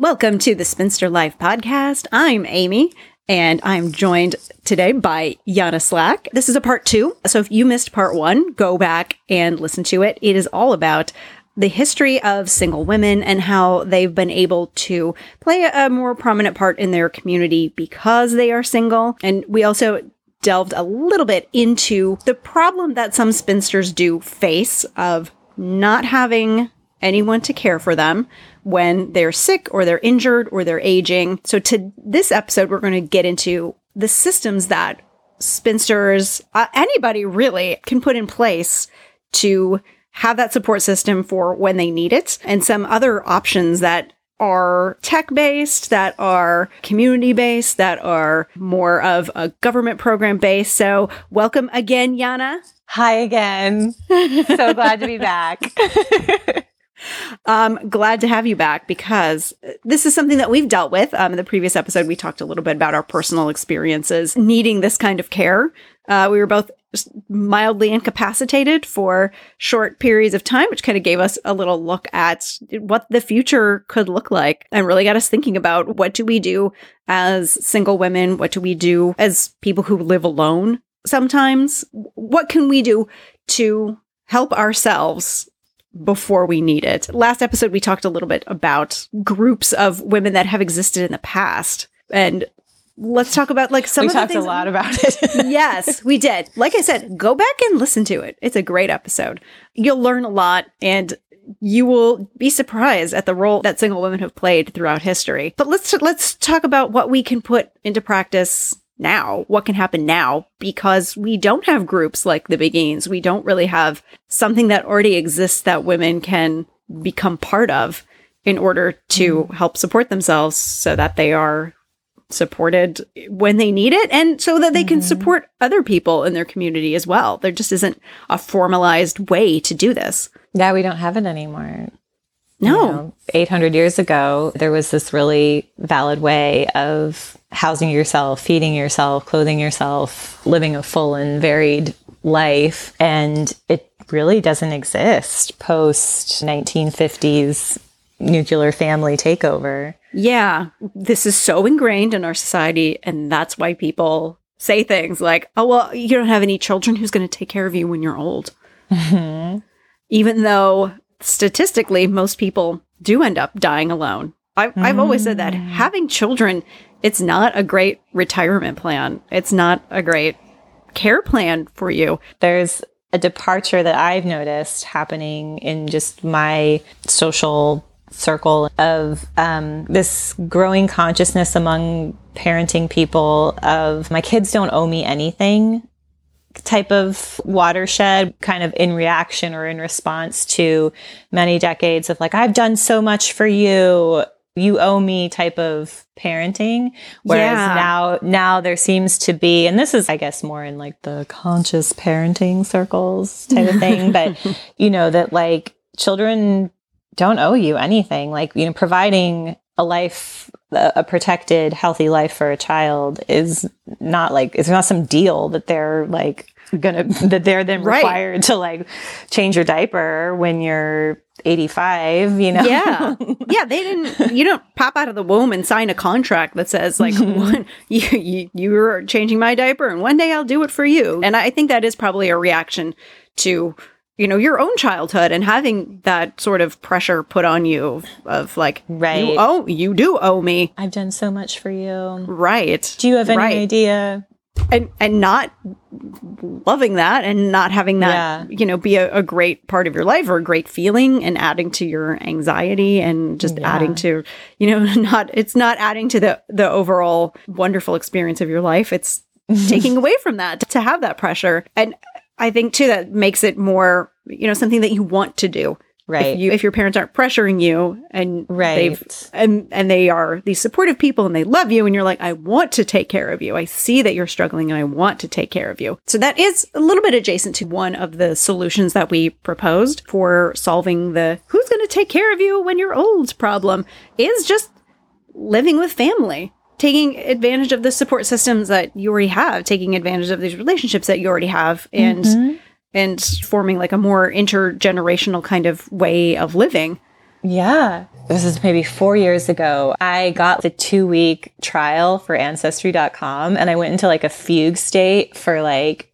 Welcome to the Spinster Life podcast. I'm Amie. And I'm joined today by Yanna Slack. This is a part two. So if you missed part one, go back and listen to it. It is all about the history of single women and how they've been able to play a more prominent part in their community because they are single. And we also delved a little bit into the problem that some spinsters do face of not having anyone to care for them when they're sick or they're injured or they're aging. So to this episode, we're going to get into the systems that spinsters, uh, anybody really can put in place to have that support system for when they need it and some other options that are tech based, that are community based, that are more of a government program based. So, welcome again, Yanna. Hi again. so glad to be back. um, glad to have you back because this is something that we've dealt with. Um, in the previous episode, we talked a little bit about our personal experiences needing this kind of care. Uh, we were both mildly incapacitated for short periods of time, which kind of gave us a little look at what the future could look like and really got us thinking about what do we do as single women? What do we do as people who live alone sometimes? What can we do to help ourselves before we need it. Last episode, we talked a little bit about groups of women that have existed in the past. And let's talk about like some of the things that we of talked the a lot about it. yes, we did. Like I said, go back and listen to it. It's a great episode. You'll learn a lot and you will be surprised at the role that single women have played throughout history. But let's let's talk about what we can put into practice now, what can happen now, because we don't have groups like the Beguines. We don't really have something that already exists that women can become part of in order to mm. help support themselves so that they are supported when they need it and so that they mm-hmm. can support other people in their community as well. There just isn't a formalized way to do this. Yeah, we don't have it anymore. No. You know, 800 years ago, there was this really valid way of housing yourself, feeding yourself, clothing yourself, living a full and varied life. And it really doesn't exist post 1950s nuclear family takeover. Yeah. This is so ingrained in our society. And that's why people say things like, oh, well, you don't have any children. Who's going to take care of you when you're old? Mm-hmm. Even though statistically, most people do end up dying alone. I've, mm. I've always said that mm. having children, it's not a great retirement plan. It's not a great care plan for you. There's a departure that I've noticed happening in just my social circle of um, this growing consciousness among parenting people of my kids don't owe me anything type of watershed kind of in reaction or in response to many decades of like, I've done so much for you. You owe me type of parenting. Whereas yeah. now, now there seems to be, and this is, I guess, more in like the conscious parenting circles type of thing, but you know, that like children don't owe you anything. Like, you know, providing a life a protected healthy life for a child is not like it's not some deal that they're like gonna that they're then required right. to like change your diaper when you're 85 you know? Yeah. Yeah they didn't you don't pop out of the womb and sign a contract that says like mm-hmm. one, you, you you're changing my diaper and one day i'll do it for you. And i think that is probably a reaction to you know your own childhood and having that sort of pressure put on you of like right. you owe you do owe me. I've done so much for you. Right. Do you have any right. idea? And and not loving that and not having that yeah. you know be a, a, great part of your life or a great feeling and adding to your anxiety and just yeah. adding to you know not it's not adding to the the overall wonderful experience of your life. It's taking away from that to have that pressure. And I think too that makes it more, you know, something that you want to do. Right. If you if your parents aren't pressuring you and right. they've and and they are these supportive people and they love you and you're like, I want to take care of you. I see that you're struggling and I want to take care of you. So that is a little bit adjacent to one of the solutions that we proposed for solving the who's going to take care of you when you're old problem is just living with family taking advantage of the support systems that you already have, taking advantage of these relationships that you already have, and mm-hmm. and forming like a more intergenerational kind of way of living. Yeah. This is maybe four years ago. I got the two week trial for ancestry.com and I went into like a fugue state for like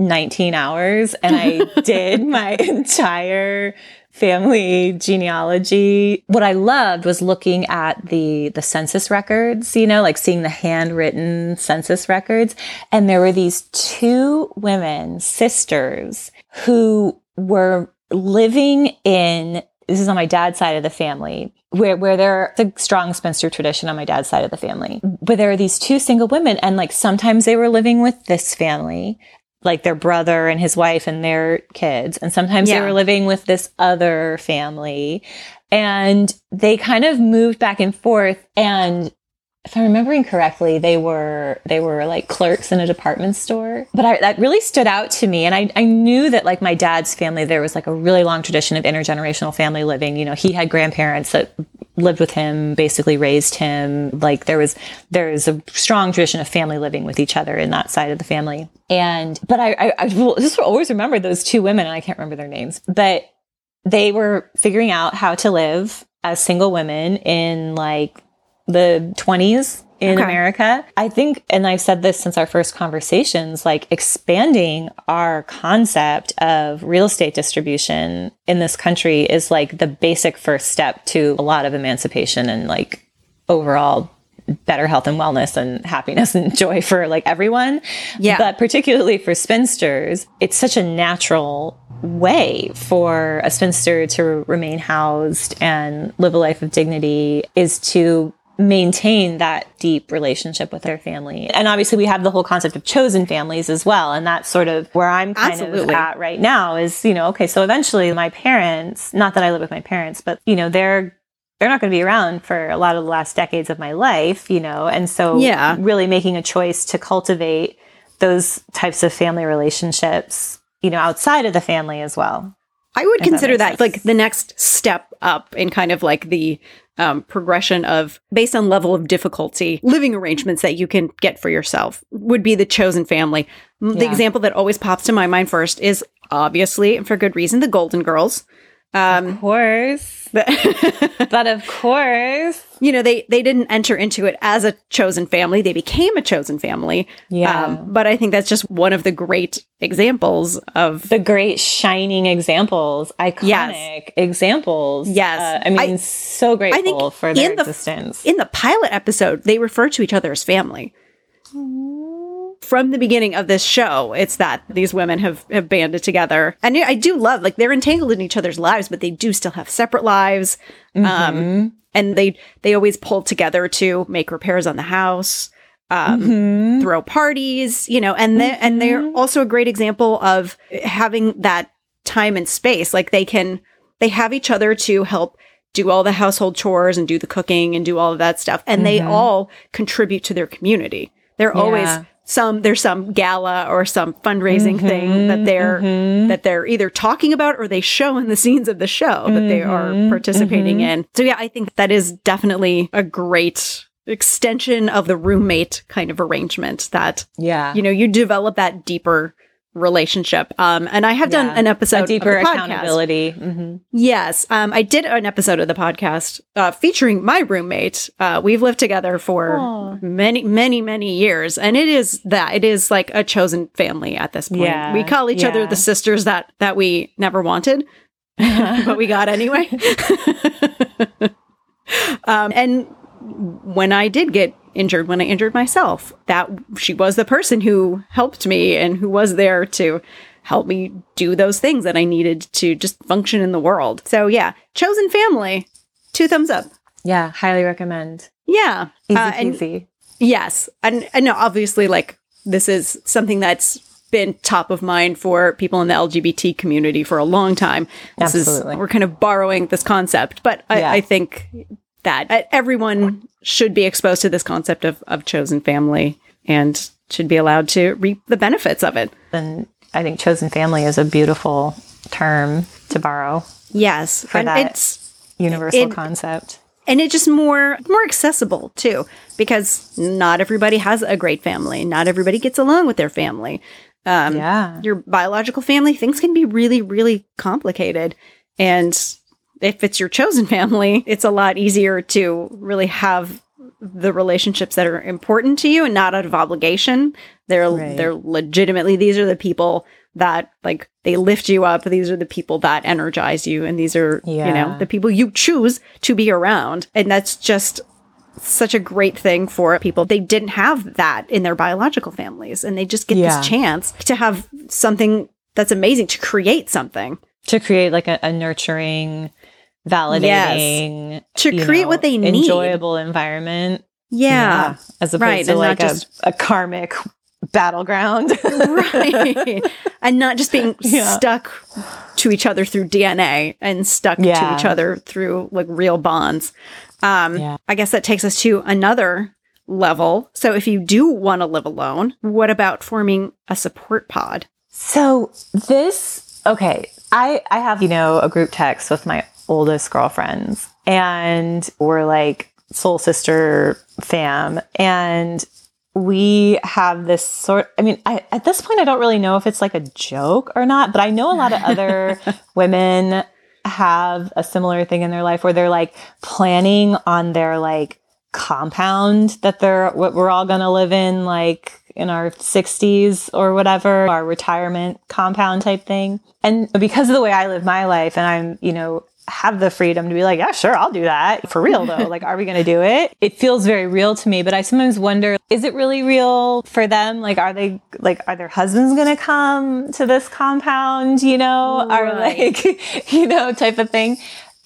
19 hours and I did my entire family genealogy. What I loved was looking at the the census records, you know, like seeing the handwritten census records. And there were these two women, sisters, who were living in this is on my dad's side of the family, where where there's a strong spinster tradition on my dad's side of the family. But there are these two single women, and like sometimes they were living with this family, like their brother and his wife and their kids. And sometimes yeah. they were living with this other family. And they kind of moved back and forth. And if I'm remembering correctly, they were they were like clerks in a department store. But I, that really stood out to me, and I I knew that like my dad's family, there was like a really long tradition of intergenerational family living. You know, he had grandparents that lived with him, basically raised him. Like there was there is a strong tradition of family living with each other in that side of the family. And but I I, I just always remember those two women, and I can't remember their names, but they were figuring out how to live as single women in like the 20s in okay. America. I think, and I've said this since our first conversations, like expanding our concept of real estate distribution in this country is like the basic first step to a lot of emancipation and like overall better health and wellness and happiness and joy for like everyone. Yeah. But particularly for spinsters, it's such a natural way for a spinster to remain housed and live a life of dignity is to maintain that deep relationship with their family. And obviously we have the whole concept of chosen families as well. And that's sort of where I'm kind Absolutely. of at right now is, you know, okay, so eventually my parents, not that I live with my parents, but you know, they're they're not going to be around for a lot of the last decades of my life, you know. And so yeah. really making a choice to cultivate those types of family relationships, you know, outside of the family as well. I would consider that, that like the next step up in kind of like the um, progression of based on level of difficulty living arrangements that you can get for yourself would be the chosen family. Yeah. The example that always pops to my mind first is obviously, and for good reason, the Golden Girls. Um, of course. but of course. You know, they they didn't enter into it as a chosen family. They became a chosen family. Yeah. Um, but I think that's just one of the great examples of the great shining examples, iconic yes. examples. Yes. Uh, I mean, I, so grateful for their in existence. The, in the pilot episode, they refer to each other as family. From the beginning of this show, it's that these women have, have banded together. And I do love, like, they're entangled in each other's lives, but they do still have separate lives. Um, mm-hmm. Um, and they, they always pull together to make repairs on the house. Um, mm-hmm. throw parties, you know, and they, mm-hmm. and they're mm-hmm. also a great example of having that time and space. Like they can, they have each other to help do all the household chores and do the cooking and do all of that stuff. And they mm-hmm. all contribute to their community. They're yeah. always some there's some gala or some fundraising mm-hmm, thing that they're mm-hmm. that they're either talking about or they show in the scenes of the show that mm-hmm, they are mm-hmm. participating mm-hmm. in. So yeah, I think that is definitely a great extension of the roommate kind of arrangement that yeah you know you develop that deeper relationship. Um, and I have done an episode deeper accountability. Mm-hmm. Yes, um, I did an episode of the podcast uh, featuring my roommate. Uh, we've lived together for Aww. many, many, many years, and it is that it is like a chosen family at this point. Yeah. We call each yeah. other the sisters that that we never wanted, but we got anyway. um, and when I did get injured when I injured myself. That she was the person who helped me and who was there to help me do those things that I needed to just function in the world. So yeah, chosen family, two thumbs up. Yeah, highly recommend. Yeah, easy uh, peasy. Yes, and I know obviously like this is something that's been top of mind for people in the LGBT community for a long time. This Absolutely. is we're kind of borrowing this concept, but I, yeah. I think that everyone should be exposed to this concept of, of chosen family and should be allowed to reap the benefits of it. And I think chosen family is a beautiful term to borrow. Yes, for that it's universal it, concept. And it's just more more accessible too, because not everybody has a great family. Not everybody gets along with their family. Um, yeah, your biological family things can be really really complicated, and if it's your chosen family, it's a lot easier to really have the relationships that are important to you and not out of obligation. They're Right. they're legitimately these are the people that like they lift you up. These are the people that energize you and these are, you know, the people you choose to be around. And that's just such a great thing for people. They didn't have that in their biological families and they just get Yeah. this chance to have something that's amazing to create something. to create like a, a nurturing, validating, To create know, what they need. enjoyable environment. Yeah. as opposed Right, to and like a, just- a karmic battleground. right. and not just being Yeah. stuck to each other through DNA and stuck to each other through like real bonds. Um, Yeah. I guess that takes us to another level. So if you do want to live alone, what about forming a support pod? So this okay, I I have you know a group text with my oldest girlfriends and we're like soul sister fam. And we have this sort I mean I, at this point I don't really know if it's like a joke or not but I know a lot of other women have a similar thing in their life where they're like planning on their like compound that they're what we're all going to live in like in our 60s or whatever our retirement compound type thing. And because of the way I live my life and I'm you know have the freedom to be like yeah sure I'll do that for real though like are we going to do it it feels very real to me but I sometimes wonder is it really real for them like are they like are their husbands going to come to this compound you know are Right. like you know type of thing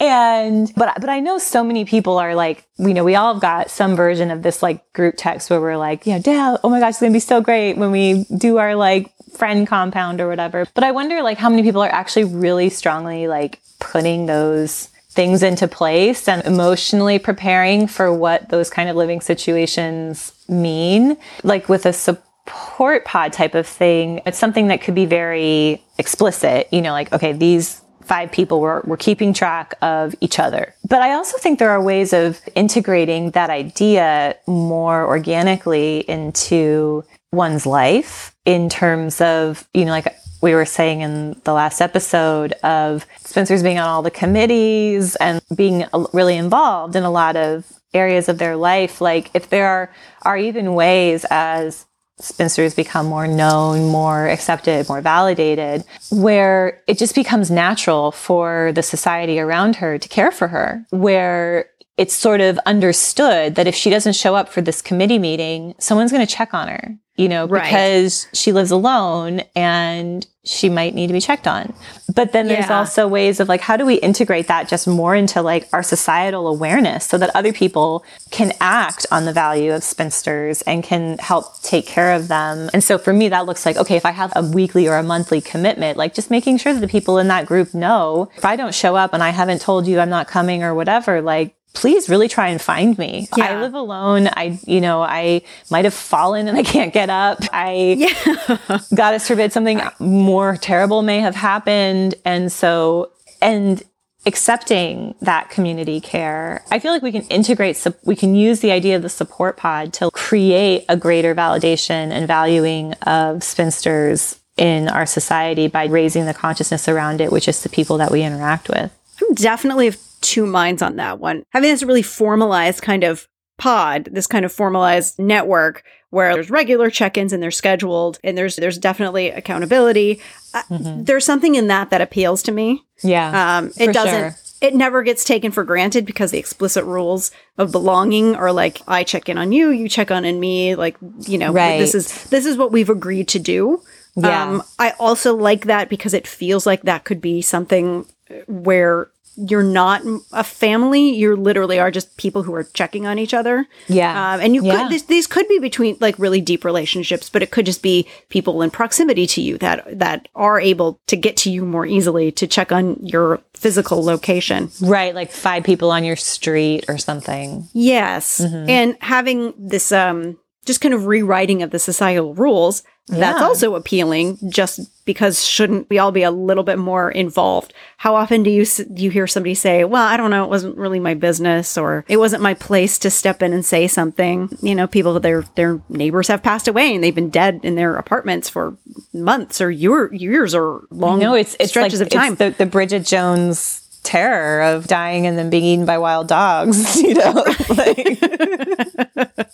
and but but I know so many people are like, you know, we all have got some version of this like group text where we're like, yeah, Dad, oh my gosh, it's gonna be so great when we do our like friend compound or whatever. But I wonder like how many people are actually really strongly like putting those things into place and emotionally preparing for what those kind of living situations mean. Like with a support pod type of thing, it's something that could be very explicit, you know, like, okay, these five people were, were keeping track of each other. But I also think there are ways of integrating that idea more organically into one's life in terms of, you know, like we were saying in the last episode of spinsters being on all the committees and being uh, really involved in a lot of areas of their life. Like if there are, are even ways as spinsters become more known, more accepted, more validated, where it just becomes natural for the society around her to care for her, where it's sort of understood that if she doesn't show up for this committee meeting, someone's going to check on her, you know, Right. because she lives alone and she might need to be checked on. But then there's Yeah. also ways of like, how do we integrate that just more into like our societal awareness so that other people can act on the value of spinsters and can help take care of them? And so for me, that looks like, okay, if I have a weekly or a monthly commitment, like just making sure that the people in that group know if I don't show up and I haven't told you I'm not coming or whatever, like, please really try and find me. I live alone. I, you know, I might have fallen and I can't get up. I, Yeah. goddess forbid something more terrible may have happened and so and accepting that community care i feel like we can integrate we can use the idea of the support pod to create a greater validation and valuing of spinsters in our society by raising the consciousness around it which is the people that we interact with I'm definitely two minds on that one. Having this really formalized kind of pod, this kind of formalized network where there's regular check-ins and they're scheduled and there's there's definitely accountability. Uh, There's something in that that appeals to me. yeah Um, it doesn't. sure. It never gets taken for granted because the explicit rules of belonging are like I check in on you, you check on in me. Like you know, Right. this is this is what we've agreed to do. Yeah. Um, I also like that because it feels like that could be something where you're not a family. You literally are just people who are checking on each other. Yeah. Um, and you Yeah. could, this, these could be between like really deep relationships, but it could just be people in proximity to you that, that are able to get to you more easily to check on your physical location. right like five people on your street or something Yes. Mm-hmm. And having this, um, just kind of rewriting of the societal rules, that's also appealing just because shouldn't we all be a little bit more involved? How often do you do you hear somebody say, "Well, I don't know, it wasn't really my business or it wasn't my place to step in and say something." You know, people their their neighbors have passed away and they've been dead in their apartments for months or year, years or long no it's it's stretches like of time. the, the bridget jones terror of dying and then being eaten by wild dogs, you know? like,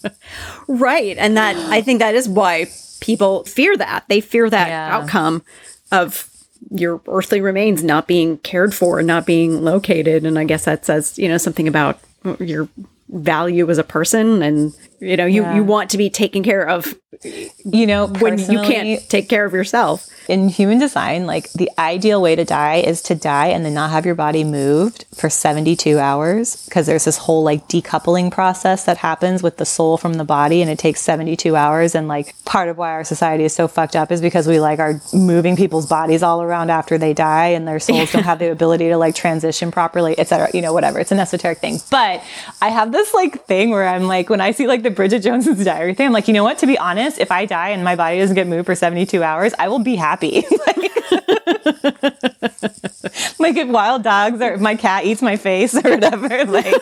right. And that, I think that is why people fear that. They fear that Yeah. outcome of your earthly remains not being cared for and not being located. And I guess that says, you know, something about your value as a person and you know you, Yeah. you want to be taken care of you know, when you can't take care of yourself in human design, like the ideal way to die is to die and then not have your body moved for 72 hours because there's this whole like decoupling process that happens with the soul from the body and it takes 72 hours and like part of why our society is so fucked up is because we like are moving people's bodies all around after they die and their souls don't have the ability to like transition properly, etc. You know, whatever. It's an esoteric thing. But I have this like thing where I'm like when I see like the Bridget Jones's diary thing, I'm like, you know what? To be honest, if I die and my body doesn't get moved for 72 hours, I will be happy. like, like if wild dogs or if my cat eats my face or whatever, like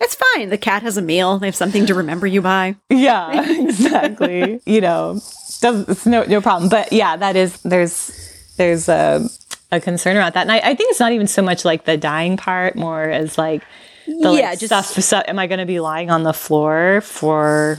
it's fine the cat has a meal they have something to remember you by yeah, exactly. you know, it's no no problem. But yeah, that is there's there's a a concern about that, and I, I think it's not even so much like the dying part, more as like the Yeah, like, just- stuff. So, am I going to be lying on the floor for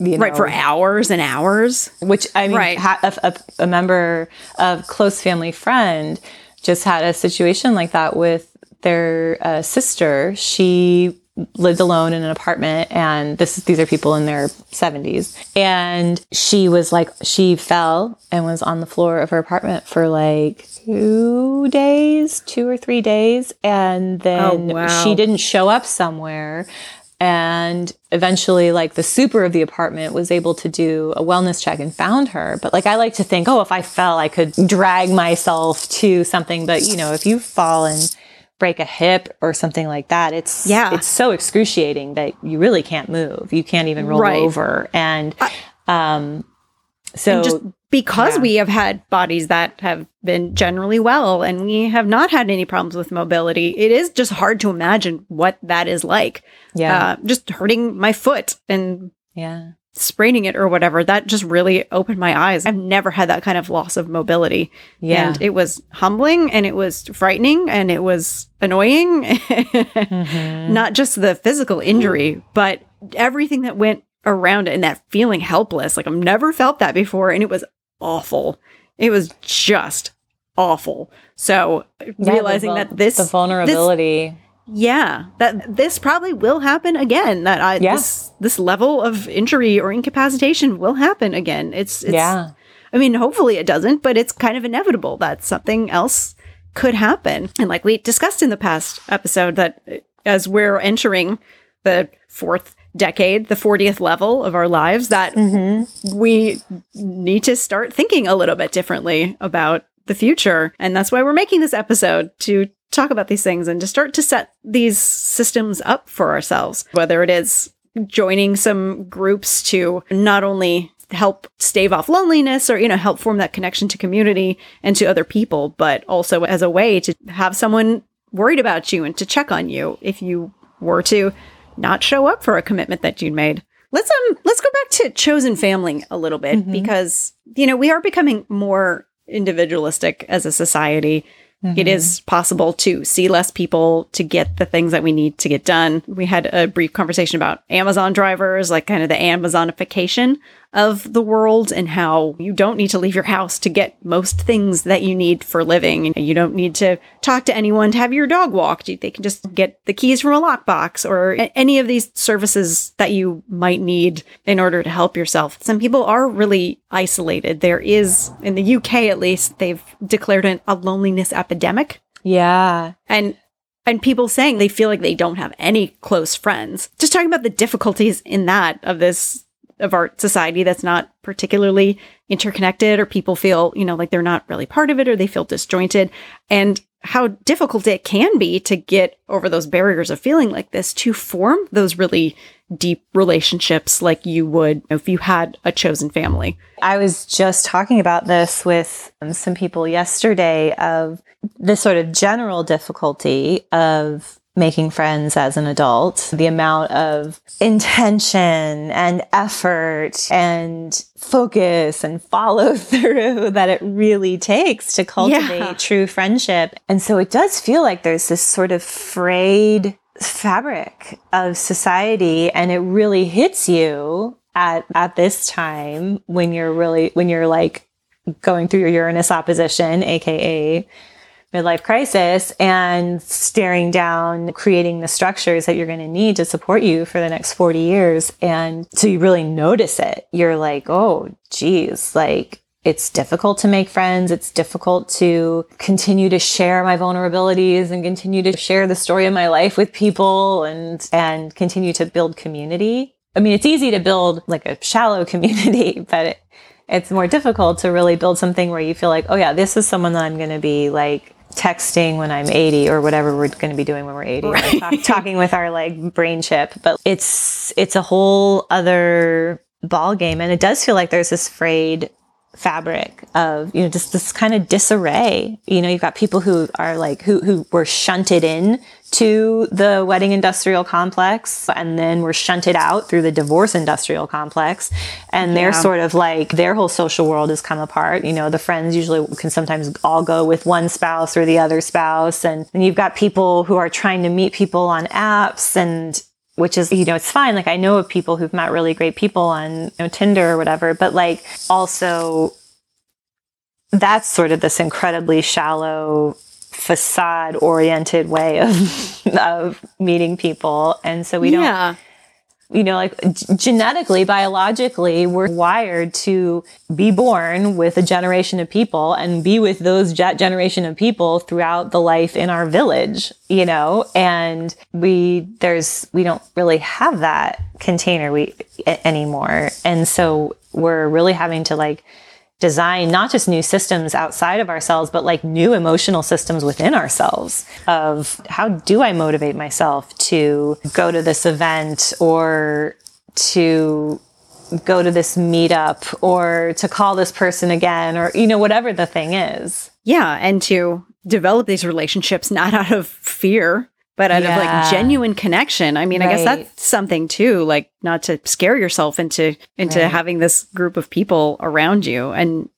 you know, right for hours and hours which I mean, Right. ha- a, a, a member of close family friend just had a situation like that with their uh, sister. She lived alone in an apartment, and this is, these are people in their seventies, and she was like, she fell and was on the floor of her apartment for like two days, two or three days, and then Oh, wow. she didn't show up somewhere and eventually like the super of the apartment was able to do a wellness check and found her but like i like to think oh if i fell i could drag myself to something but you know if you fall and break a hip or something like that it's Yeah. it's so excruciating that you really can't move you can't even roll Right. over and um so and just because yeah. we have had bodies that have been generally well and we have not had any problems with mobility, it is just hard to imagine what that is like. yeah Uh, just hurting my foot and yeah spraining it or whatever, that just really opened my eyes. I've never had that kind of loss of mobility. Yeah. And it was humbling and it was frightening and it was annoying. Mm-hmm. Not just the physical injury, but everything that went around it and that feeling helpless. Like I've never felt that before and it was awful. It was just awful. So Yeah, realizing vul- that this the vulnerability yeah, that this probably will happen again. That I Yeah. this this level of injury or incapacitation will happen again. It's, it's yeah I mean, hopefully it doesn't, but it's kind of inevitable that something else could happen. And like we discussed in the past episode, that as we're entering the fourth decade, the 40th level of our lives, that mm-hmm. we need to start thinking a little bit differently about the future. And that's why we're making this episode to talk about these things and to start to set these systems up for ourselves, whether it is joining some groups to not only help stave off loneliness or you know help form that connection to community and to other people but also as a way to have someone worried about you and to check on you if you were to not show up for a commitment that you'd made. Let's um let's go back to chosen family a little bit because you know we are becoming more individualistic as a society. It is possible to see less people to get the things that we need to get done. We had a brief conversation about Amazon drivers, like kind of the Amazonification of the world and how you don't need to leave your house to get most things that you need for living. You don't need to talk to anyone to have your dog walked. They can just get the keys from a lockbox or any of these services that you might need in order to help yourself. Some people are really isolated. There is, in the UK at least, they've declared an, a loneliness epidemic yeah and and people saying they feel like they don't have any close friends just talking about the difficulties in that of this of our society that's not particularly interconnected or people feel you know like they're not really part of it or they feel disjointed. And how difficult it can be to get over those barriers of feeling like this to form those really deep relationships like you would if you had a chosen family. I was just talking about this with some people yesterday of the sort of general difficulty of making friends as an adult, the amount of intention and effort and focus and follow through that it really takes to cultivate yeah. true friendship. And so it does feel like there's this sort of frayed fabric of society and it really hits you at at this time when you're really when you're like going through your Uranus opposition, aka midlife crisis and staring down creating the structures that you're going to need to support you for the next 40 years and so you really notice it you're like oh geez like it's difficult to make friends. It's difficult to continue to share my vulnerabilities and continue to share the story of my life with people and, and continue to build community. I mean, it's easy to build like a shallow community, but it, it's more difficult to really build something where you feel like, oh yeah, this is someone that I'm going to be like texting when I'm 80 or whatever we're going to be doing when we're 80, right. talk, talking with our like brain chip. But it's, it's a whole other ball game. And it does feel like there's this frayed fabric of you know just this kind of disarray. You know you've got people who are like who who were shunted in to the wedding industrial complex and then were shunted out through the divorce industrial complex. And they're yeah. sort of like their whole social world has come apart. You know the friends usually can sometimes all go with one spouse or the other spouse. And then you've got people who are trying to meet people on apps and which is, you know, it's fine. Like I know of people who've met really great people on you know, Tinder or whatever, but like also that's sort of this incredibly shallow facade oriented way of, of meeting people. And so we don't, you know, like genetically, biologically, we're wired to be born with a generation of people and be with those generation of people throughout the life in our village, you know, and we, there's, we don't really have that container we anymore. And so we're really having to like, design not just new systems outside of ourselves, but like new emotional systems within ourselves of how do I motivate myself to go to this event or to go to this meetup or to call this person again or, you know, whatever the thing is. Yeah. And to develop these relationships not out of fear, but out yeah. of like genuine connection. I mean, right. I guess that's something too, like not to scare yourself into into right. having this group of people around you and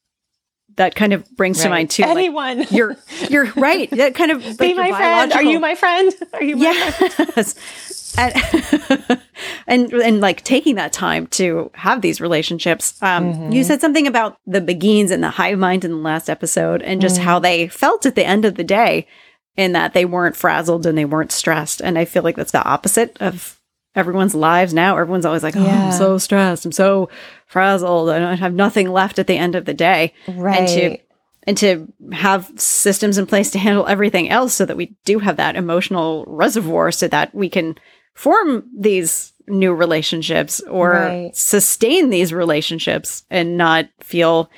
that kind of brings right. to mind too. Anyone, like, you're you're right. That kind of be my friend. Are you my friend? Are you? My yes. and, and and like taking that time to have these relationships. Um, mm-hmm. You said something about the Beguines and the hive mind in the last episode, and just mm-hmm. how they felt at the end of the day in that they weren't frazzled and they weren't stressed. And I feel like that's the opposite of everyone's lives now. Everyone's always like, oh, yeah. I'm so stressed. I'm so frazzled. I don't have nothing left at the end of the day. Right. And to, and to have systems in place to handle everything else so that we do have that emotional reservoir so that we can form these new relationships or right. sustain these relationships and not feel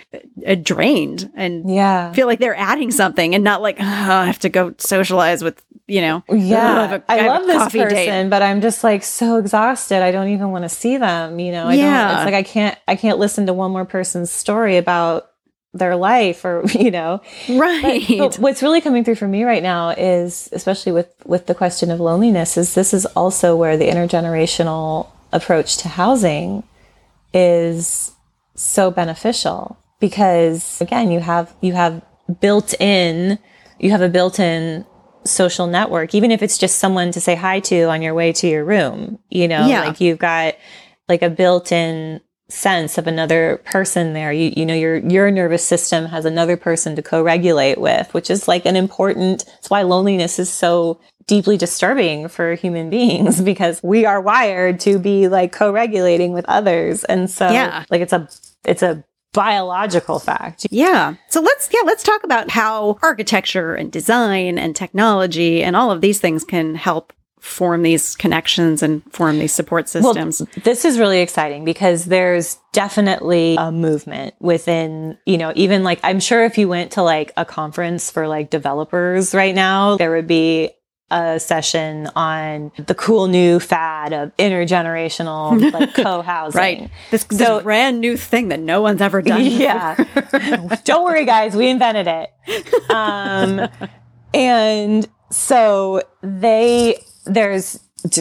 uh, drained and yeah. feel like they're adding something and not like oh, I have to go socialize with you know. Yeah. A, I love this person date. but I'm just like so exhausted. I don't even want to see them you know? I yeah it's like I can't I can't listen to one more person's story about their life or you know? Right but, but, what's really coming through for me right now is especially with with the question of loneliness is this is also where the intergenerational approach to housing is so beneficial because again you have you have built in you have a built in social network even if it's just someone to say hi to on your way to your room you know? Yeah. like you've got like a built in sense of another person there. You, you know, your, your nervous system has another person to co-regulate with, which is like an important, it's why loneliness is so deeply disturbing for human beings because we are wired to be like co-regulating with others. And so yeah. like it's a, it's a biological fact. Yeah. So let's yeah, let's talk about how architecture and design and technology and all of these things can help form these connections and form these support systems. Well, this is really exciting because there's definitely a movement within, you know, even like I'm sure if you went to like a conference for like developers right now, there would be a session on the cool new fad of intergenerational like co-housing. right. This, this so, brand new thing that no one's ever done. Yeah. Don't worry guys, we invented it. Um, and so they there's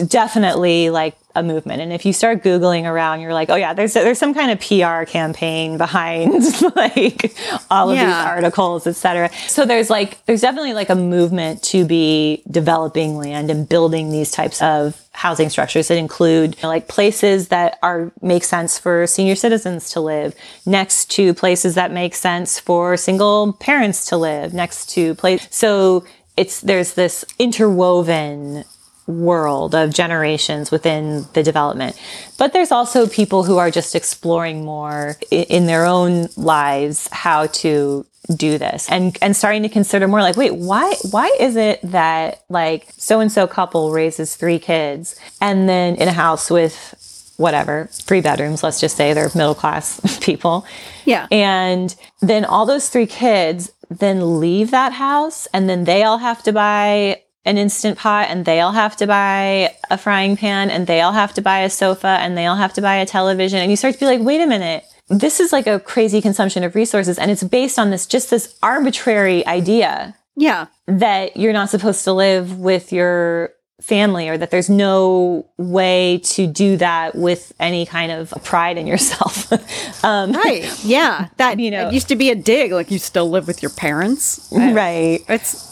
definitely like a movement. And if you start Googling around, you're like, oh yeah, there's, there's some kind of PR campaign behind like all of Yeah. these articles, et cetera. So there's like, there's definitely like a movement to be developing land and building these types of housing structures that include you know, like places that are, make sense for senior citizens to live next to places that make sense for single parents to live next to place. So it's, there's this interwoven world of generations within the development. But there's also people who are just exploring more in their own lives how to do this and and starting to consider more like wait why why is it that like so and so couple raises three kids and then in a house with whatever three bedrooms let's just say they're middle class people Yeah. and then all those three kids then leave that house and then they all have to buy an instant pot and they all have to buy a frying pan and they all have to buy a sofa and they all have to buy a television. And you start to be like, wait a minute. This is like a crazy consumption of resources. And it's based on this, just this arbitrary idea yeah. that you're not supposed to live with your family or that there's no way to do that with any kind of pride in yourself. um, Right. Yeah. That You know- it used to be a dig. Like you still live with your parents. right. It's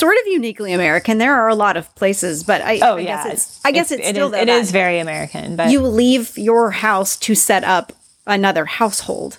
sort of uniquely American. There are a lot of places, but I, Oh I yeah, guess it's, I guess it's, it still is, there it is very American, but you leave your house to set up another household.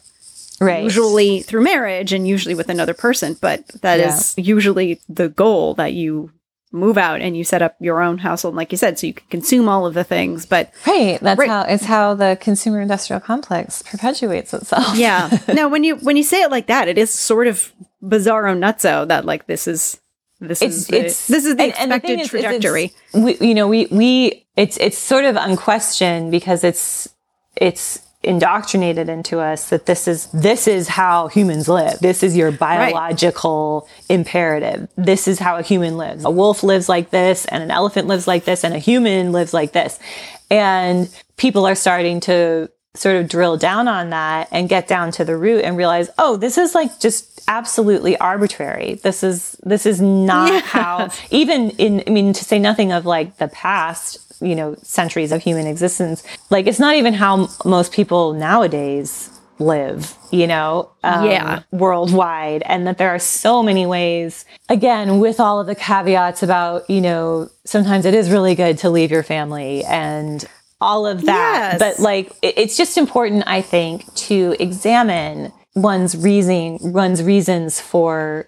right. Usually through marriage and usually with another person, but that is usually the goal that you move out and you set up your own household, like you said, so you can consume all of the things. But right. That's Right. how it's how the consumer industrial complex perpetuates itself. yeah, no, when you when you say it like that, it is sort of bizarro nutso that like this is this is the, this is the and- and expected thing is- is trajectory. we, you know, we we it's it's sort of unquestioned because it's it's indoctrinated into us that this is this is how humans live. This is your biological imperative. This is how a human lives. A wolf lives like this, and an elephant lives like this, and a human lives like this. And people are starting to sort of drill down on that and get down to the root and realize, oh, this is like just absolutely arbitrary. This is this is not Yeah. how even in I mean to say nothing of like the past, you know, centuries of human existence. Like it's not even how m- most people nowadays live, you know, um, Yeah. worldwide and that there are so many ways again with all of the caveats about, you know, sometimes it is really good to leave your family and all of that. Yes. But like it- it's just important I think to examine one's reason one's reasons for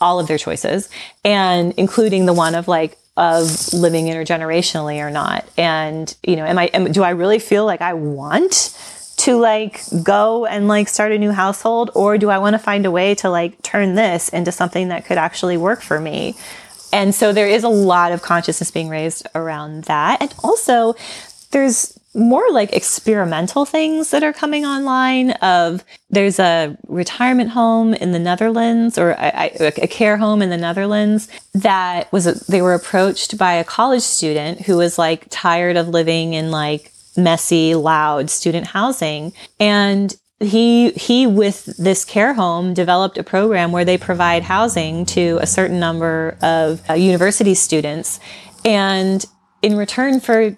all of their choices and including the one of like of living intergenerationally or not and you know am i am, do i really feel like i want to like go and like start a new household or do i want to find a way to like turn this into something that could actually work for me and so there is a lot of consciousness being raised around that and also there's more like experimental things that are coming online of there's a retirement home in the Netherlands or a, a care home in the Netherlands that was they were approached by a college student who was like tired of living in like messy loud student housing. And he he with this care home developed a program where they provide housing to a certain number of uh, university students. And in return for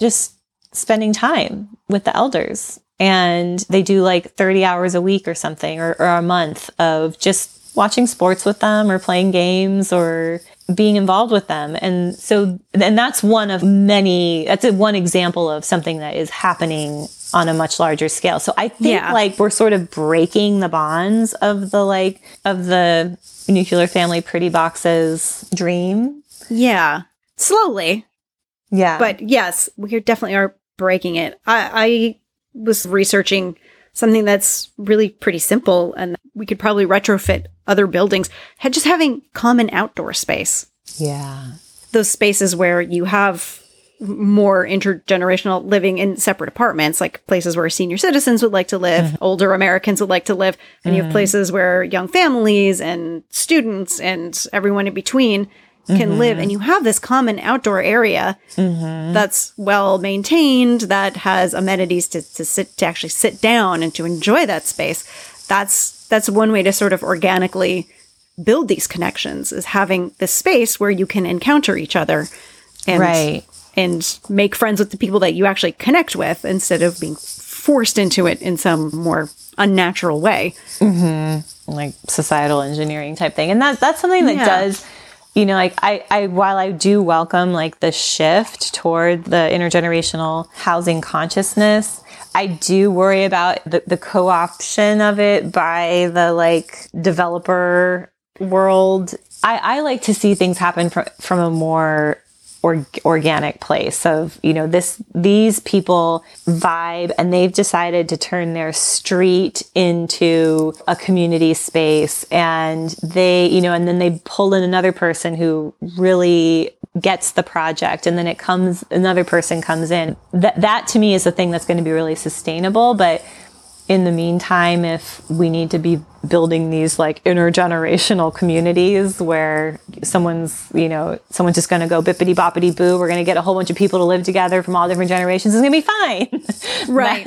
just spending time with the elders. And they do like 30 hours a week or something or, or a month of just watching sports with them or playing games or being involved with them. And so and that's one of many that's a, one example of something that is happening on a much larger scale. So i think Yeah. like we're sort of breaking the bonds of the like of the nuclear family pretty boxes dream. Yeah, slowly, yeah but yes, we definitely are breaking it. I, I was researching something that's really pretty simple, and we could probably retrofit other buildings. Just having common outdoor space. yeah those spaces where you have more intergenerational living in separate apartments, like places where senior citizens would like to live, mm-hmm. older Americans would like to live, and you have mm-hmm. places where young families and students and everyone in between can live. And mm-hmm. you have this common outdoor area mm-hmm. that's well maintained, that has amenities to, to sit to actually sit down and to enjoy that space. That's that's one way to sort of organically build these connections is having this space where you can encounter each other and Right. and make friends with the people that you actually connect with instead of being forced into it in some more unnatural way. Mm-hmm. like societal engineering type thing. And that that's something that Yeah. does you know, like I, I while I do welcome like the shift toward the intergenerational housing consciousness, I do worry about the, the co-option of it by the like developer world. I, I like to see things happen from from a more or, organic place of you know this these people vibe and they've decided to turn their street into a community space and they you know and then they pull in another person who really gets the project and then it comes another person comes in. That that to me is the thing that's going to be really sustainable but in the meantime, if we need to be building these like intergenerational communities where someone's, you know, someone's just going to go bippity boppity boo, we're going to get a whole bunch of people to live together from all different generations, it's going to be fine. Right.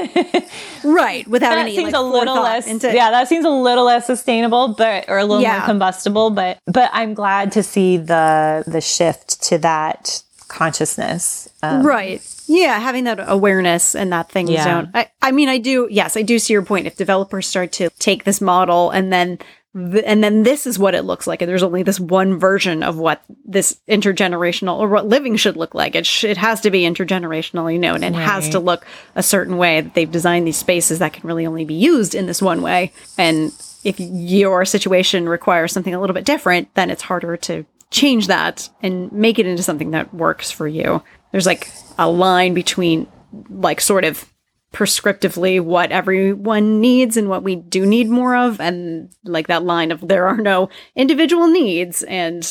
right. Without that any seems like, a little less, into- yeah, that seems a little less sustainable, but or a little Yeah. more combustible. But but I'm glad to see the the shift to that consciousness. Um, Right. Yeah, having that awareness and that thing Yeah. don't. I, I mean, I do. Yes, I do see your point. If developers start to take this model and then th- and then this is what it looks like, and there's only this one version of what this intergenerational or what living should look like. It sh- it has to be intergenerationally known and it has to look a certain way. That they've designed these spaces that can really only be used in this one way. And if your situation requires something a little bit different, then it's harder to change that and make it into something that works for you. There's like a line between like sort of prescriptively what everyone needs and what we do need more of and like that line of there are no individual needs and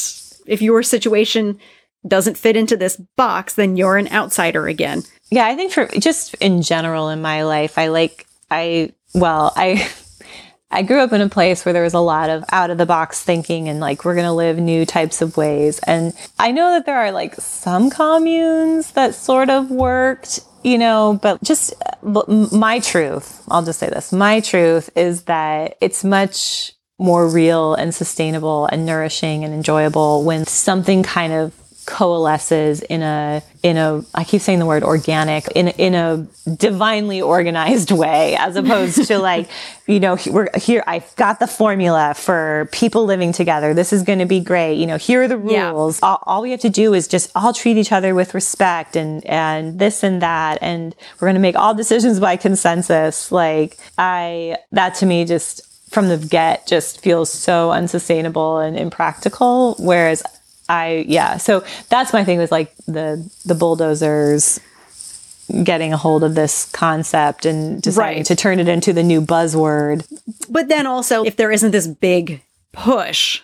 if your situation doesn't fit into this box then you're an outsider again. Yeah, I think for just in general in my life, I like I well, I I grew up in a place where there was a lot of out of the box thinking and like we're going to live new types of ways. And I know that there are like some communes that sort of worked, you know, but just uh, but my truth, I'll just say this. My truth is that it's much more real and sustainable and nourishing and enjoyable when something kind of coalesces in a in a I keep saying the word organic in in a divinely organized way as opposed to like you know we're here I've got the formula for people living together. This is going to be great. You know here are the Yeah. rules. All, all we have to do is just all treat each other with respect and and this and that and we're going to make all decisions by consensus. Like I that to me just from the get just feels so unsustainable and impractical whereas I yeah, so that's my thing with like the the bulldozers getting a hold of this concept and deciding Right. to turn it into the new buzzword. But then also if there isn't this big push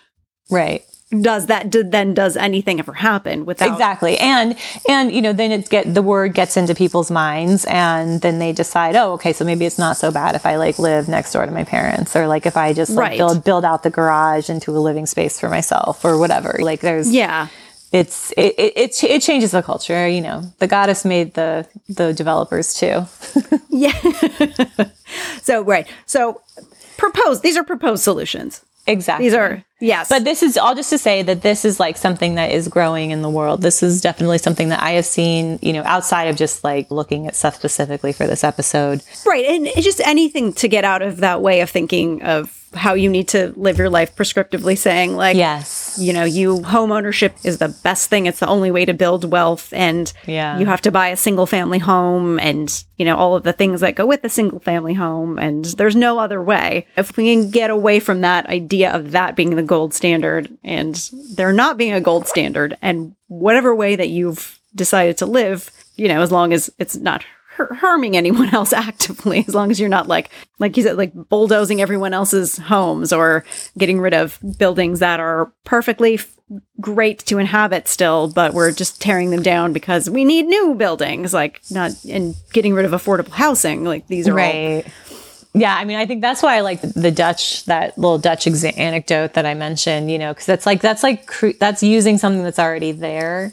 Right. Does that do, then does anything ever happen without Exactly. And and you know, then it get the word gets into people's minds and then they decide, "Oh, okay, so maybe it's not so bad if I like live next door to my parents or like if I just like Right. build build out the garage into a living space for myself or whatever." Like there's yeah it's it, it it it changes the culture, you know. The goddess made the the developers too. Yeah. so right. So propose these are proposed solutions. Exactly. These are yes. But this is all just to say that this is like something that is growing in the world. This is definitely something that I have seen, you know, outside of just like looking at stuff specifically for this episode. right. And it's just anything to get out of that way of thinking of how you need to live your life prescriptively saying like Yes. you know, you home ownership is the best thing. It's the only way to build wealth and Yeah. you have to buy a single family home and, you know, all of the things that go with a single family home and there's no other way. If we can get away from that idea of that being the gold standard and they're not being a gold standard and whatever way that you've decided to live, you know, as long as it's not harming anyone else actively as long as you're not like like you said like bulldozing everyone else's homes or getting rid of buildings that are perfectly f- great to inhabit still but we're just tearing them down because we need new buildings like not and getting rid of affordable housing like these are all Right. Yeah, I mean, I think that's why I like the Dutch, that little Dutch exa- anecdote that I mentioned, you know, because that's like, that's like, cre- that's using something that's already there.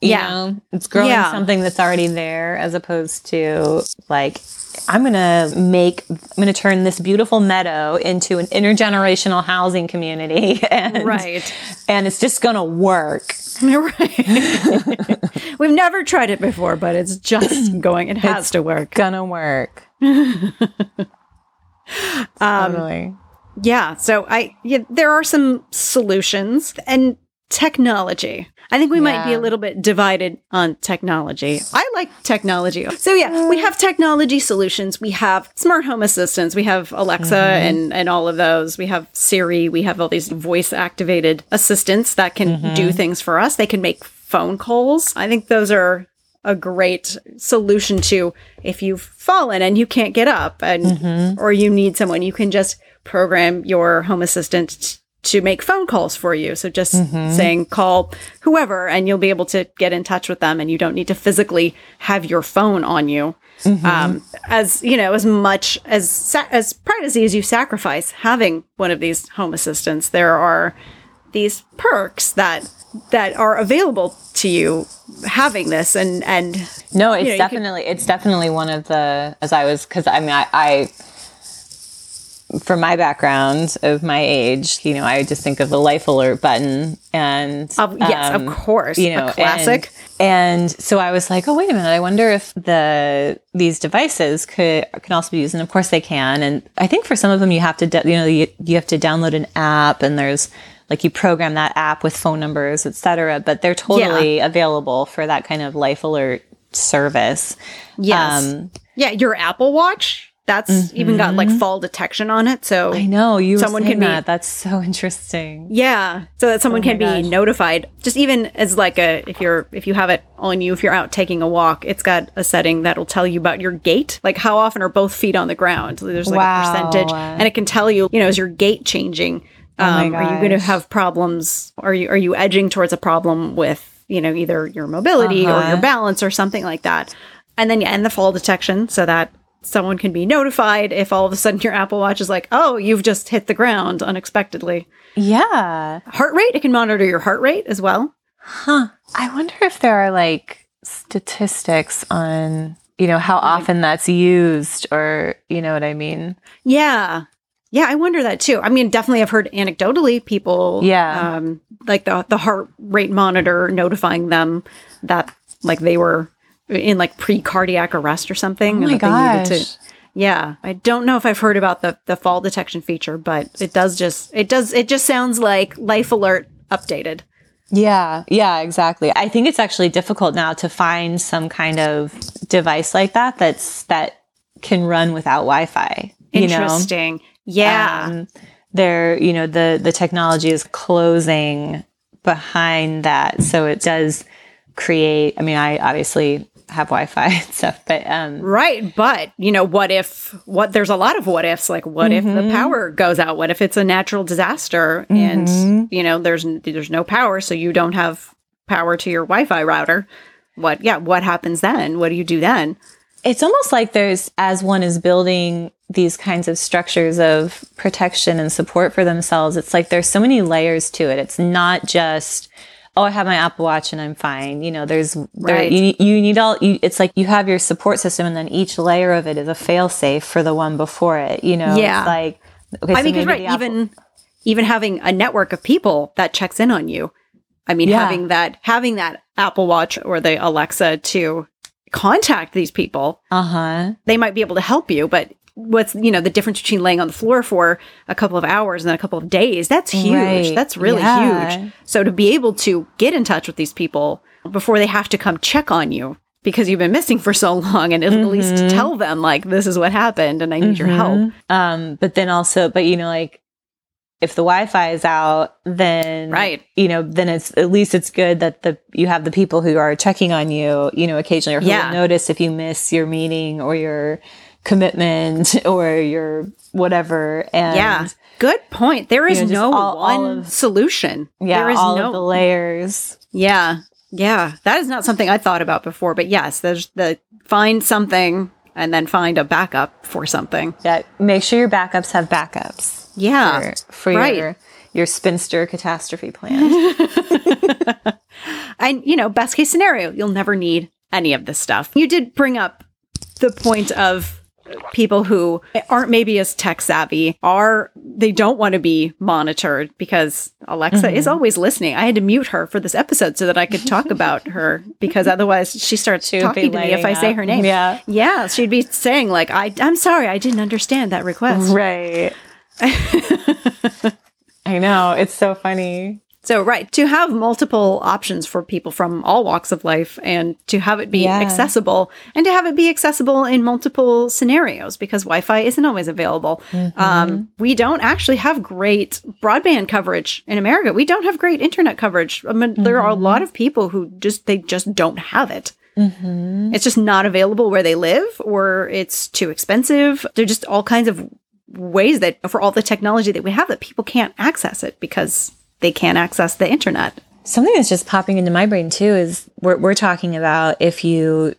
You Yeah. know, it's growing Yeah. something that's already there as opposed to like I'm going to make, I'm going to turn this beautiful meadow into an intergenerational housing community. And, Right. And it's just going to work. right. We've never tried it before, but it's just going. It has to work. Gonna work. Um, totally. Yeah. So I, yeah, there are some solutions and technology. I think we might be a little bit divided on technology. I like technology. So yeah, we have technology solutions. We have smart home assistants. We have Alexa mm-hmm. and, and all of those. We have Siri. We have all these voice activated assistants that can do mm-hmm. things for us. They can make phone calls. I think those are a great solution to if you've fallen and you can't get up and mm-hmm. or you need someone you can just program your home assistant t- to make phone calls for you. So just mm-hmm. saying call whoever and you'll be able to get in touch with them and you don't need to physically have your phone on you. Mm-hmm. Um, as you know as much as sa- as privacy as you sacrifice having one of these home assistants there are these perks that that are available to you having this and and No, it's you could- definitely it's definitely one of the as I was because I mean I, I from my background of my age, you know, I just think of the life alert button and Of- yes, of um, course, you a know, classic. And, and so I was like, oh wait a minute, I wonder if the these devices could can also be used, and of course they can. And I think for some of them you have to you know you, you have to download an app, and there's like you program that app with phone numbers, et cetera. But they're totally available for that kind of life alert service. yes Um, yeah your apple watch that's even got like fall detection on it so I know you. Someone can can be- That's so interesting. yeah so that someone can be Oh notified just even as like a if you're if you have it on you if you're out taking a walk it's got a setting that'll tell you about your gait like how often are both feet on the ground there's like Wow. a percentage and it can tell you you know is your gait changing my um, are you going to have problems are you are you edging towards a problem with you know either your mobility or Uh-huh. your balance or something like that and then yeah and the fall detection so that someone can be notified if all of a sudden your apple watch is like oh you've just hit the ground unexpectedly Yeah. heart rate it can monitor your heart rate as well Huh. I wonder if there are like statistics on, you know, how often that's used or, you know what I mean? yeah yeah i wonder that too i mean definitely i've heard anecdotally people Yeah. um like the the heart rate monitor notifying them that like they were in like pre-cardiac arrest or something Oh my and that they needed gosh. Yeah, I don't know if I've heard about the the fall detection feature, but it does just it does it just sounds like Life Alert updated. Yeah, yeah, exactly. I think it's actually difficult now to find some kind of device like that that's that can run without Wi-Fi. You know, Interesting. Yeah. um, there, you know, the the technology is closing behind that, so it does create. I mean, I obviously have Wi-Fi and stuff, but um, right, but you know, what if what there's a lot of what ifs like what if Mm-hmm. the power goes out? What if it's a natural disaster Mm-hmm. and you know there's there's no power so you don't have power to your Wi-Fi router? What yeah, what happens then? What do you do then? It's almost like there's as one is building these kinds of structures of protection and support for themselves it's like there's so many layers to it it's not just oh i have my apple watch and i'm fine you know there's there, Right. you, you need all you, it's like you have your support system and then each layer of it is a fail safe for the one before it you know Yeah. it's like okay I so mean, right, Apple- even even having a network of people that checks in on you. I mean, Yeah. having that having that Apple Watch or the Alexa to contact these people, uh-huh they might be able to help you. But what's you know the difference between laying on the floor for a couple of hours and then a couple of days? That's huge. Right. That's really Yeah. huge. So to be able to get in touch with these people before they have to come check on you. Because you've been missing for so long, and at least Mm-hmm. tell them like this is what happened, and I need your help. Um, but then also, but you know, like if the Wi-Fi is out, then Right. you know, then it's at least it's good that the you have the people who are checking on you, you know, occasionally, or who Yeah. will notice if you miss your meeting or your commitment or your whatever. And Yeah. Good point. There is know, no all- all one of- solution. yeah, there is all no the layers. Yeah. Yeah. That is not something I thought about before, but yes, there's the find something and then find a backup for something. Yeah, make sure your backups have backups. Yeah. for, for right. your your spinster catastrophe plan. And you know, best case scenario, you'll never need any of this stuff. You did bring up the point of people who aren't maybe as tech savvy are they don't want to be monitored because Alexa Mm-hmm. is always listening. I had to mute her for this episode so that I could talk about her because otherwise she starts would talking to me if I lighting say her name. Yeah. Yeah, she'd be saying like I I'm sorry, I didn't understand that request. Right. I know. It's so funny. So, right, to have multiple options for people from all walks of life and to have it be Yeah. accessible and to have it be accessible in multiple scenarios because Wi Fi isn't always available. Mm-hmm. Um, we don't actually have great broadband coverage in America. We don't have great internet coverage. I mean, There are a Mm-hmm. lot of people who just, they just don't have it. It's just not available where they live or it's too expensive. There are just all kinds of ways that for all the technology that we have that people can't access it because they can't access the internet. Something that's just popping into my brain too is we're, we're talking about if you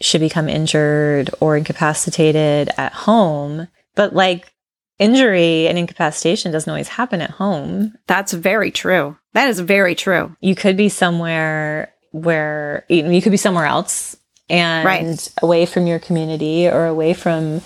should become injured or incapacitated at home, but like injury and incapacitation doesn't always happen at home. That's very true. That is very true. You could be somewhere where you could be somewhere else and Right. away from your community or away from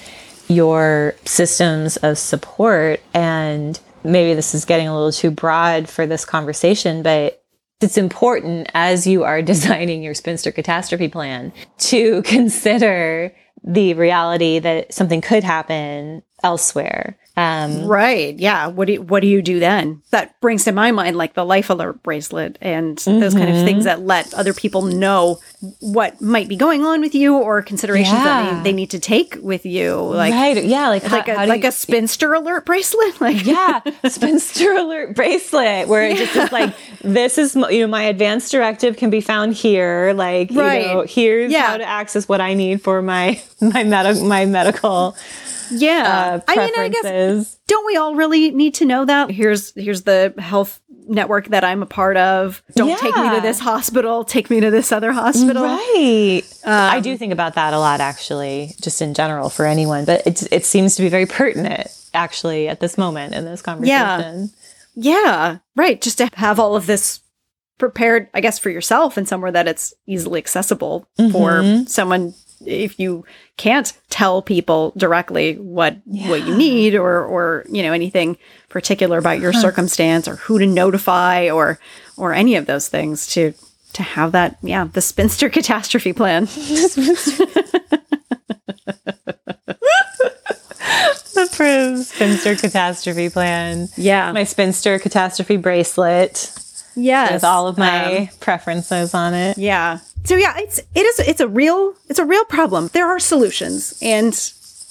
your systems of support. And maybe this is getting a little too broad for this conversation, but it's important as you are designing your spinster catastrophe plan to consider the reality that something could happen elsewhere. Um, Right. Yeah. What do you, what do you do then? That brings to my mind like the life alert bracelet and those kind of Mm-hmm. things that let other people know what might be going on with you or considerations that they, they need to take with you. Like right. Yeah. Like, like how, a how like you- a spinster alert bracelet. Like yeah, spinster alert bracelet where it just is like this is you know my advanced directive can be found here. Like Right. you know here's Yeah. how to access what I need for my my med- my medical yeah. uh, I mean, I guess don't we all really need to know that? Here's here's the health network that I'm a part of. Don't take me to this hospital. Take me to this other hospital. Right. I Um, do think about that a lot, actually, just in general for anyone. But it it seems to be very pertinent, actually, at this moment in this conversation. Yeah, right. Just to have all of this prepared, I guess, for yourself and somewhere that it's easily accessible for someone if you can't tell people directly what what you need or or you know anything particular about your circumstance or who to notify or or any of those things to to have that yeah the spinster catastrophe plan The spinster catastrophe plan. yeah My spinster catastrophe bracelet yes with all of my Um, preferences on it. Yeah. So yeah, it's it is it's a real it's a real problem. There are solutions and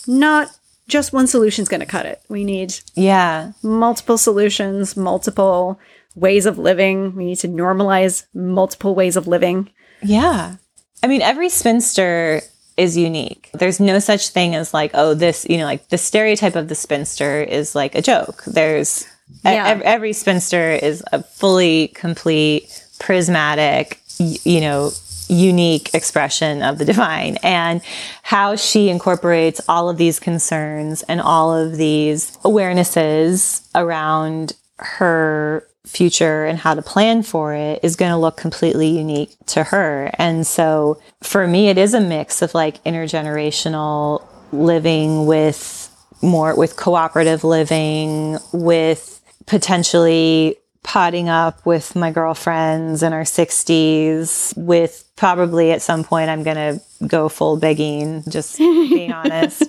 not just one solution's going to cut it. We need Yeah. multiple solutions, multiple ways of living. We need to normalize multiple ways of living. Yeah. I mean, every spinster is unique. There's no such thing as like, oh, this, you know, like the stereotype of the spinster is like a joke. There's Yeah. ev- every spinster is a fully complete, prismatic, y- you know, unique expression of the divine and how she incorporates all of these concerns and all of these awarenesses around her future and how to plan for it is going to look completely unique to her. And so for me, it is a mix of like intergenerational living with more with cooperative living, with potentially potting up with my girlfriends in our 60s, with probably at some point I'm going to go full Beguine, just being honest.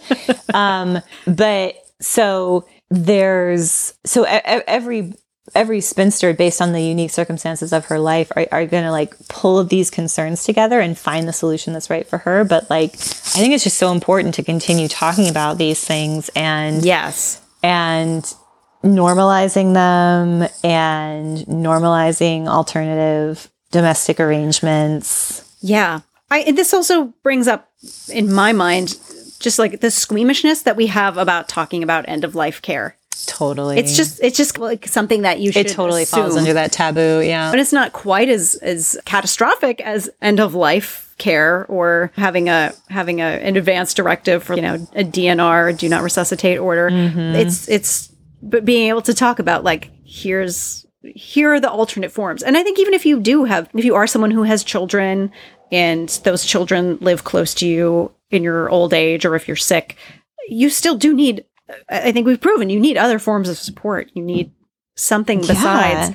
Um, but so there's, so every, every spinster based on the unique circumstances of her life are, are going to like pull these concerns together and find the solution that's right for her. But like, I think it's just so important to continue talking about these things and Yes. and normalizing them and normalizing alternative domestic arrangements. Yeah. I and this also brings up in my mind just like the squeamishness that we have about talking about end of life care. Totally. It's just it's just like something that you should it totally falls under that taboo. Yeah. but it's not quite as as catastrophic as end of life care or having a having a an advanced directive for you know a DNR do not resuscitate order. Mm-hmm. It's it's but being able to talk about like here's here are the alternate forms. And I think even if you do have if you are someone who has children and those children live close to you in your old age or if you're sick you still do need I think we've proven you need other forms of support. You need something besides Yeah.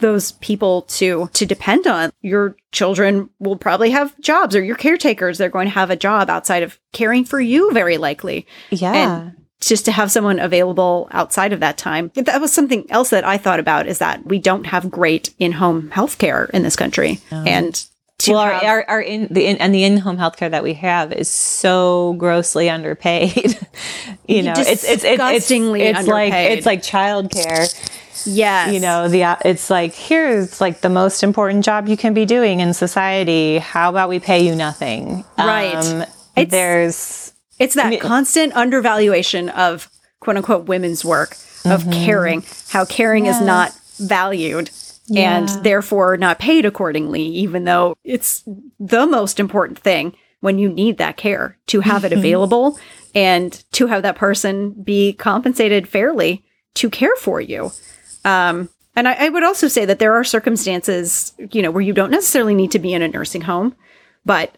those people to to depend on. Your children will probably have jobs or your caretakers they're going to have a job outside of caring for you very likely. Yeah. And just to have someone available outside of that time. That was something else that I thought about is that we don't have great in-home healthcare in this country. And to well, our, our, our in the in, and the in-home healthcare that we have is so grossly underpaid. you know, it's it's it's it's, it's like it's like childcare. yes. You know, the it's like here's like the most important job you can be doing in society. How about we pay you nothing? Right. Um, there's It's that constant undervaluation of quote unquote women's work, of Mm-hmm. caring, how caring is not valued and therefore not paid accordingly, even though it's the most important thing when you need that care to have Mm-hmm. it available and to have that person be compensated fairly to care for you. Um, and I, I would also say that there are circumstances, you know, where you don't necessarily need to be in a nursing home, but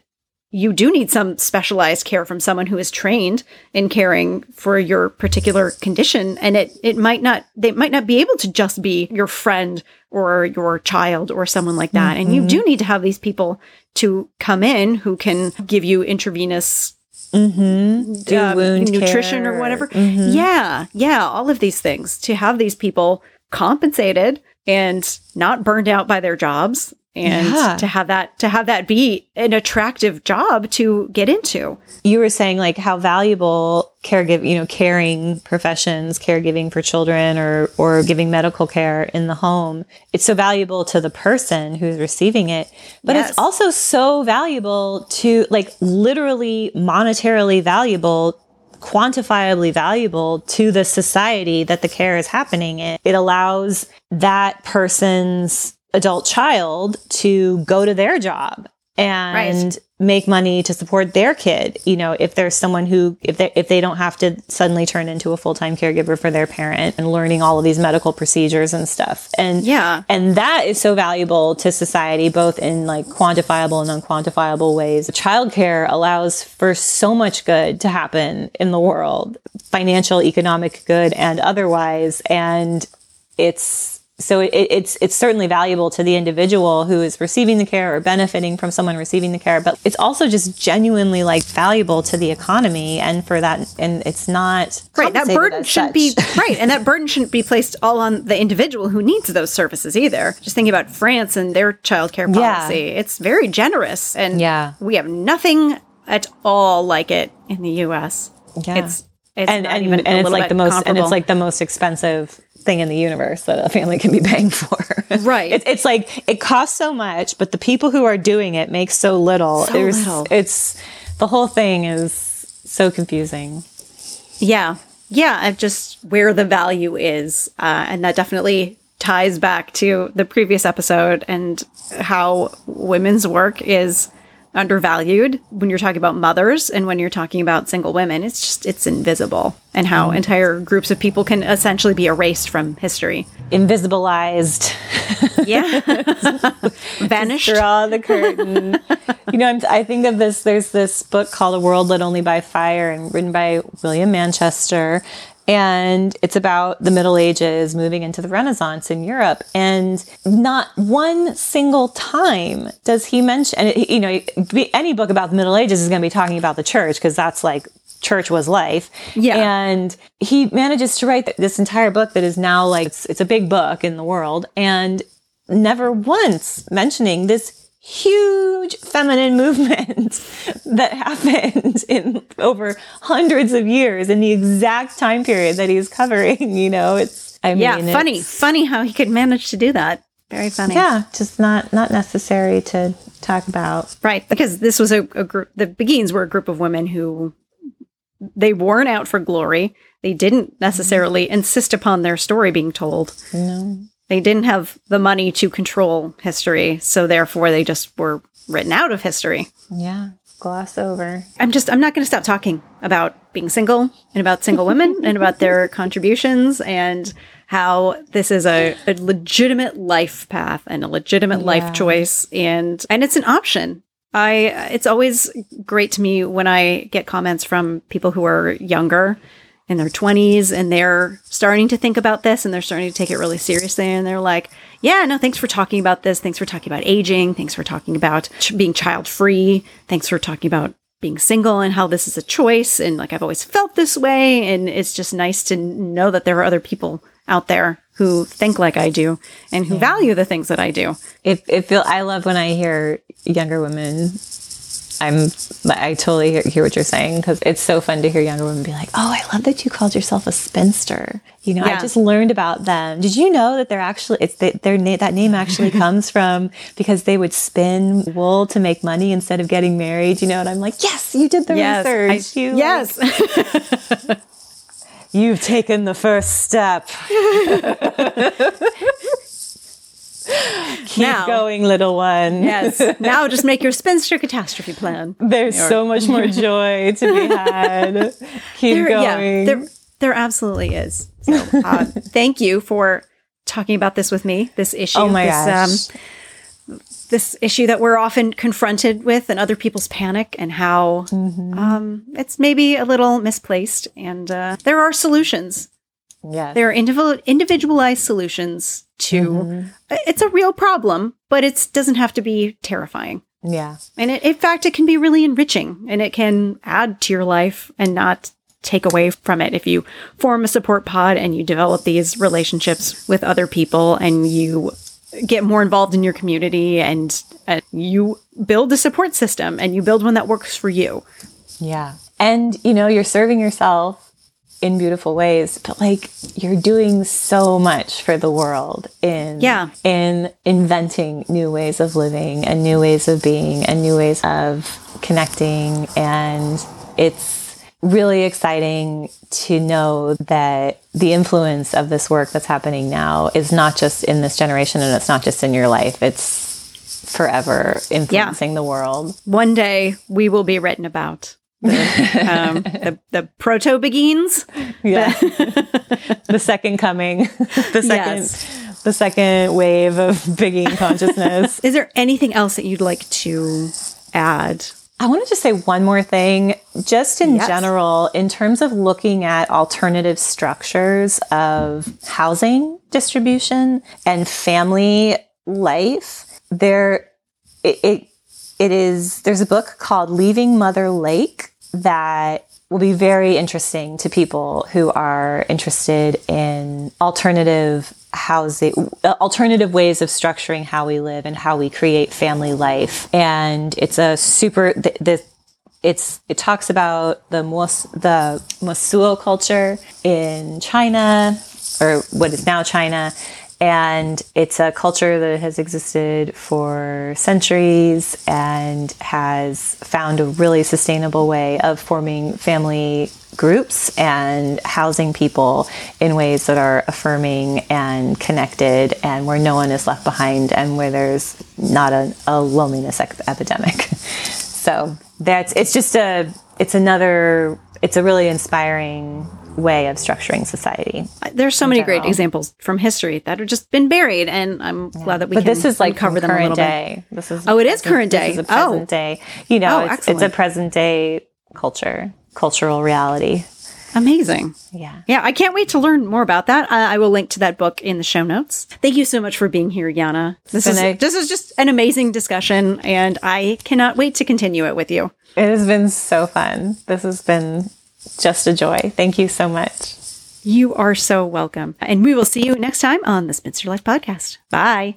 you do need some specialized care from someone who is trained in caring for your particular condition. And it it might not they might not be able to just be your friend or your child or someone like that. And you do mm-hmm. need to have these people to come in who can give you intravenous mm-hmm. do um, wound nutrition care. or whatever. Mm-hmm. Yeah, yeah, all of these things to have these people compensated and not burned out by their jobs and Yeah. to have that to have that be an attractive job to get into. you were saying like how valuable caregive you know caring professions caregiving for children or or giving medical care in the home it's so valuable to the person who's receiving it but Yes. it's also so valuable to like literally monetarily valuable quantifiably valuable to the society that the care is happening in it allows that person's adult child to go to their job and make money to support their kid. You know, if there's someone who, if they, if they don't have to suddenly turn into a full-time caregiver for their parent and learning all of these medical procedures and stuff. And Yeah. and that is so valuable to society, both in like quantifiable and unquantifiable ways. Childcare allows for so much good to happen in the world, financial, economic good and otherwise. And it's, so it, it's it's certainly valuable to the individual who is receiving the care or benefiting from someone receiving the care, but it's also just genuinely like valuable to the economy and for that and it's not Right, that burden shouldn't be right, and that burden shouldn't be placed all on the individual who needs those services either. Just thinking about France and their childcare Yeah. policy, it's very generous, and Yeah. we have nothing at all like it in the U.S. Yeah. It's it's and not and, and it's like the most and it's like the most expensive thing in the universe that a family can be paying for. Right. It's it's like it costs so much, but the people who are doing it make so little. So There's- little. It's the whole thing is so confusing. Yeah. Yeah. And just where the value is. Uh, and that definitely ties back to the previous episode and how women's work is undervalued when you're talking about mothers and when you're talking about single women. It's just, it's invisible and how mm. entire groups of people can essentially be erased from history. Invisibilized. Yeah. Vanished. Draw the curtain. you know, I'm, I think of this. There's this book called A World Lit Only by Fire, and written by William Manchester. And it's about the Middle Ages moving into the Renaissance in Europe. And not one single time does he mention, and it, you know, any book about the Middle Ages is going to be talking about the church because that's like church was life. Yeah. And he manages to write th- this entire book that is now like, it's, it's a big book in the world. And never once mentioning this huge feminine movement that happened in over hundreds of years in the exact time period that he's covering. You know, it's, I mean, yeah. Funny. it's- Funny how he could manage to do that. Very funny. Yeah, just not not necessary to talk about. Right, because this was a, a group. The Beguines were a group of women who they weren't out for glory. They didn't mm-hmm. necessarily insist upon their story being told. No. They didn't have the money to control history, so therefore they just were written out of history. Yeah, gloss over. I'm just I'm not going to stop talking about being single and about single women and about their contributions and how this is a, a legitimate life path and a legitimate Yeah. life choice and and it's an option I it's always great to me when I get comments from people who are younger in their 20s and they're starting to think about this and they're starting to take it really seriously and they're like, "Yeah, no, thanks for talking about this. Thanks for talking about aging. Thanks for talking about ch- being child-free. Thanks for talking about being single and how this is a choice and like I've always felt this way and it's just nice to know that there are other people out there who think like I do and who value the things that I do. It, it feel I love when I hear younger women. I'm I totally hear, hear what you're saying because it's so fun to hear younger women be like, "Oh, I love that you called yourself a spinster." You know, Yeah. I just learned about them. Did you know that they're actually it's they, their na- that name actually comes from because they would spin wool to make money instead of getting married. You know, and I'm like, "Yes, you did the research. I- you yes. You've taken the first step. Keep Now- going, little one. yes. Now just make your spinster catastrophe plan. There's so much more joy to be had. Keep There, going. yeah, there, there absolutely is. So, uh, thank you for talking about this with me. This issue. oh my this, gosh. Um, this issue that we're often confronted with, and other people's panic, and how Mm-hmm. um, it's maybe a little misplaced. And uh, there are solutions. Yes. There are individual, individualized solutions to. Mm-hmm. It's a real problem, but it doesn't have to be terrifying. yeah. And it, in fact, it can be really enriching and it can add to your life and not take away from it. If you form a support pod and you develop these relationships with other people and you get more involved in your community and uh, you build a support system and you build one that works for you. Yeah. And, you know, you're serving yourself in beautiful ways, but like you're doing so much for the world in Yeah. in inventing new ways of living and new ways of being and new ways of connecting. And it's really exciting to know that the influence of this work that's happening now is not just in this generation and it's not just in your life. It's forever influencing the world. One day we will be written about. The, um, the, the proto beguines. Yeah. the second coming, the second, Yes. the second wave of Beguine consciousness. Is there anything else that you'd like to add? I want to just say one more thing, just in Yes. general, in terms of looking at alternative structures of housing distribution and family life. There, it, it, it is, there's a book called Leaving Mother Lake that will be very interesting to people who are interested in alternative housing, uh, alternative ways of structuring how we live and how we create family life. And it's a super, the, the it's it talks about the Mos, the Mosuo culture in China or what is now China and it's a culture that has existed for centuries and has found a really sustainable way of forming family groups and housing people in ways that are affirming and connected and where no one is left behind and where there's not a, a loneliness epidemic. So that's it's just a it's another it's a really inspiring way of structuring society. There's so many great examples from history that have just been buried, and I'm glad that we But can this is like cover them a current little bit. day. This is Oh, it is current day. This is a Oh. present day. You know, Oh, it's, it's a present day culture, cultural reality. Amazing. Yeah. Yeah, I can't wait to learn more about that. I, I will link to that book in the show notes. Thank you so much for being here, Yanna. This is a- this is just an amazing discussion, and I cannot wait to continue it with you. It has been so fun. This has been just a joy. Thank you so much. You are so welcome, and we will see you next time on the Spinster Life Podcast. Bye.